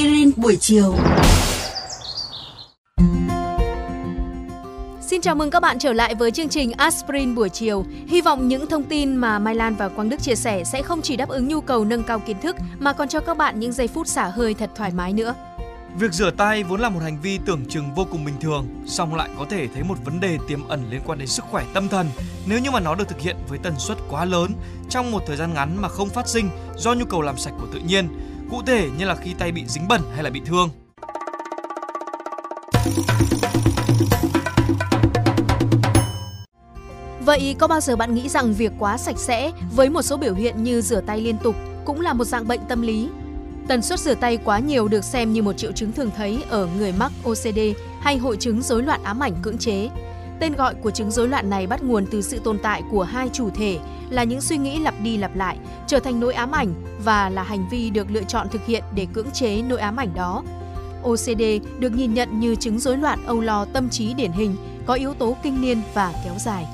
Aspirin buổi chiều. Xin chào mừng các bạn trở lại với chương trình Aspirin buổi chiều. Hy vọng những thông tin mà Mai Lan và Quang Đức chia sẻ sẽ không chỉ đáp ứng nhu cầu nâng cao kiến thức mà còn cho các bạn những giây phút xả hơi thật thoải mái nữa. Việc rửa tay vốn là một hành vi tưởng chừng vô cùng bình thường, song lại có thể thấy một vấn đề tiềm ẩn liên quan đến sức khỏe tâm thần nếu như mà nó được thực hiện với tần suất quá lớn trong một thời gian ngắn mà không phát sinh do nhu cầu làm sạch của tự nhiên, cụ thể như là khi tay bị dính bẩn hay là bị thương. Vậy có bao giờ bạn nghĩ rằng việc quá sạch sẽ với một số biểu hiện như rửa tay liên tục cũng là một dạng bệnh tâm lý? Tần suất rửa tay quá nhiều được xem như một triệu chứng thường thấy ở người mắc OCD hay hội chứng rối loạn ám ảnh cưỡng chế. Tên gọi của chứng rối loạn này bắt nguồn từ sự tồn tại của hai chủ thể là những suy nghĩ lặp đi lặp lại, trở thành nỗi ám ảnh và là hành vi được lựa chọn thực hiện để cưỡng chế nỗi ám ảnh đó. OCD được nhìn nhận như chứng rối loạn âu lo tâm trí điển hình, có yếu tố kinh niên và kéo dài.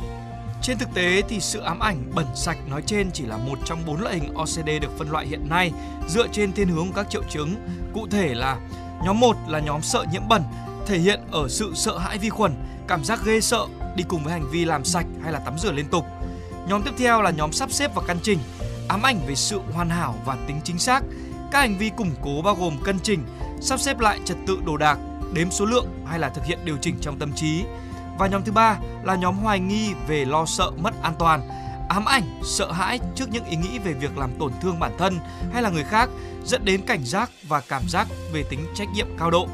Trên thực tế thì sự ám ảnh bẩn sạch nói trên chỉ là một trong bốn loại hình OCD được phân loại hiện nay dựa trên thiên hướng các triệu chứng. Cụ thể là nhóm 1 là nhóm sợ nhiễm bẩn, thể hiện ở sự sợ hãi vi khuẩn, cảm giác ghê sợ đi cùng với hành vi làm sạch hay là tắm rửa liên tục. Nhóm tiếp theo là nhóm sắp xếp và căn chỉnh, ám ảnh về sự hoàn hảo và tính chính xác. Các hành vi củng cố bao gồm cân chỉnh, sắp xếp lại trật tự đồ đạc, đếm số lượng hay là thực hiện điều chỉnh trong tâm trí và nhóm thứ ba là nhóm hoài nghi về lo sợ mất an toàn, ám ảnh, sợ hãi trước những ý nghĩ về việc làm tổn thương bản thân hay là người khác dẫn đến cảnh giác và cảm giác về tính trách nhiệm cao độ.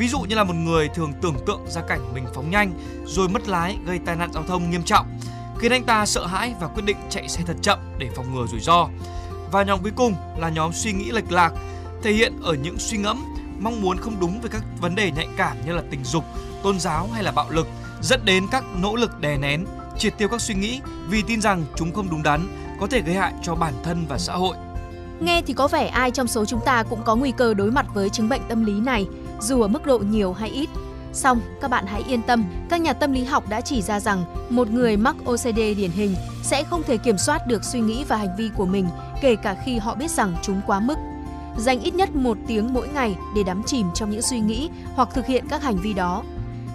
Ví dụ như là một người thường tưởng tượng ra cảnh mình phóng nhanh rồi mất lái gây tai nạn giao thông nghiêm trọng, khiến anh ta sợ hãi và quyết định chạy xe thật chậm để phòng ngừa rủi ro. Và nhóm cuối cùng là nhóm suy nghĩ lệch lạc, thể hiện ở những suy ngẫm, mong muốn không đúng với các vấn đề nhạy cảm như là tình dục, tôn giáo hay là bạo lực dẫn đến các nỗ lực đè nén, triệt tiêu các suy nghĩ vì tin rằng chúng không đúng đắn, có thể gây hại cho bản thân và xã hội. Nghe thì có vẻ ai trong số chúng ta cũng có nguy cơ đối mặt với chứng bệnh tâm lý này, dù ở mức độ nhiều hay ít. Xong, các bạn hãy yên tâm, các nhà tâm lý học đã chỉ ra rằng một người mắc OCD điển hình sẽ không thể kiểm soát được suy nghĩ và hành vi của mình, kể cả khi họ biết rằng chúng quá mức. Dành ít nhất một tiếng mỗi ngày để đắm chìm trong những suy nghĩ hoặc thực hiện các hành vi đó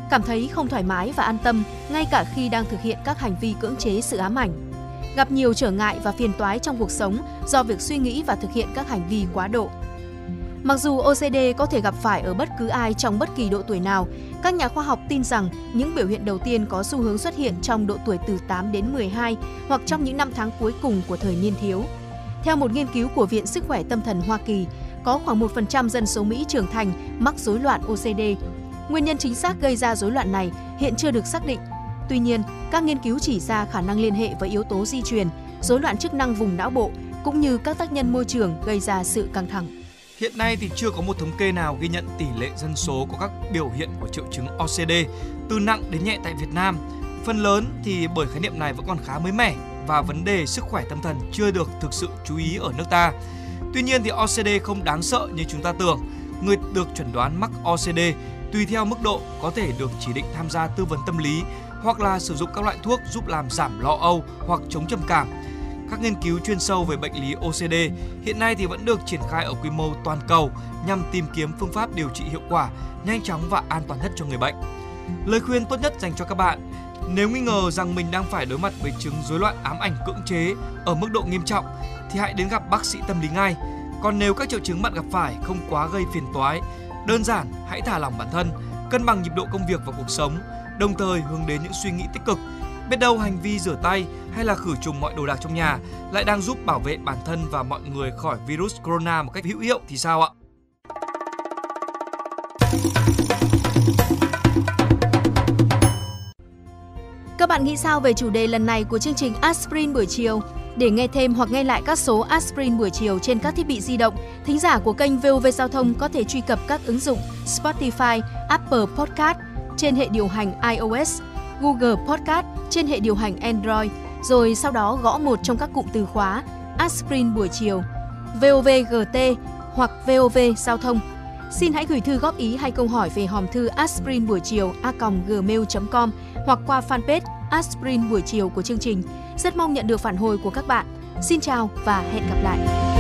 cảm thấy không thoải mái và an tâm ngay cả khi đang thực hiện các hành vi cưỡng chế sự ám ảnh. Gặp nhiều trở ngại và phiền toái trong cuộc sống do việc suy nghĩ và thực hiện các hành vi quá độ. Mặc dù OCD có thể gặp phải ở bất cứ ai trong bất kỳ độ tuổi nào, các nhà khoa học tin rằng những biểu hiện đầu tiên có xu hướng xuất hiện trong độ tuổi từ 8 đến 12 hoặc trong những năm tháng cuối cùng của thời niên thiếu. Theo một nghiên cứu của Viện Sức khỏe Tâm thần Hoa Kỳ, có khoảng 1% dân số Mỹ trưởng thành mắc rối loạn OCD Nguyên nhân chính xác gây ra rối loạn này hiện chưa được xác định. Tuy nhiên, các nghiên cứu chỉ ra khả năng liên hệ với yếu tố di truyền, rối loạn chức năng vùng não bộ cũng như các tác nhân môi trường gây ra sự căng thẳng. Hiện nay thì chưa có một thống kê nào ghi nhận tỷ lệ dân số có các biểu hiện của triệu chứng OCD từ nặng đến nhẹ tại Việt Nam. Phần lớn thì bởi khái niệm này vẫn còn khá mới mẻ và vấn đề sức khỏe tâm thần chưa được thực sự chú ý ở nước ta. Tuy nhiên thì OCD không đáng sợ như chúng ta tưởng. Người được chuẩn đoán mắc OCD tùy theo mức độ có thể được chỉ định tham gia tư vấn tâm lý hoặc là sử dụng các loại thuốc giúp làm giảm lo âu hoặc chống trầm cảm. Các nghiên cứu chuyên sâu về bệnh lý OCD hiện nay thì vẫn được triển khai ở quy mô toàn cầu nhằm tìm kiếm phương pháp điều trị hiệu quả, nhanh chóng và an toàn nhất cho người bệnh. Lời khuyên tốt nhất dành cho các bạn nếu nghi ngờ rằng mình đang phải đối mặt với chứng rối loạn ám ảnh cưỡng chế ở mức độ nghiêm trọng thì hãy đến gặp bác sĩ tâm lý ngay. Còn nếu các triệu chứng bạn gặp phải không quá gây phiền toái Đơn giản, hãy thả lỏng bản thân, cân bằng nhịp độ công việc và cuộc sống, đồng thời hướng đến những suy nghĩ tích cực. Biết đâu hành vi rửa tay hay là khử trùng mọi đồ đạc trong nhà lại đang giúp bảo vệ bản thân và mọi người khỏi virus corona một cách hữu hiệu thì sao ạ? Các bạn nghĩ sao về chủ đề lần này của chương trình Aspirin buổi chiều? Để nghe thêm hoặc nghe lại các số Aspirin buổi chiều trên các thiết bị di động, thính giả của kênh VOV Giao thông có thể truy cập các ứng dụng Spotify, Apple Podcast trên hệ điều hành iOS, Google Podcast trên hệ điều hành Android, rồi sau đó gõ một trong các cụm từ khóa Aspirin buổi chiều, VOVGT hoặc VOV Giao thông. Xin hãy gửi thư góp ý hay câu hỏi về hòm thư aspirin buổi chiều a.gmail.com hoặc qua fanpage Aspirin buổi chiều của chương trình. Rất mong nhận được phản hồi của các bạn. Xin chào và hẹn gặp lại!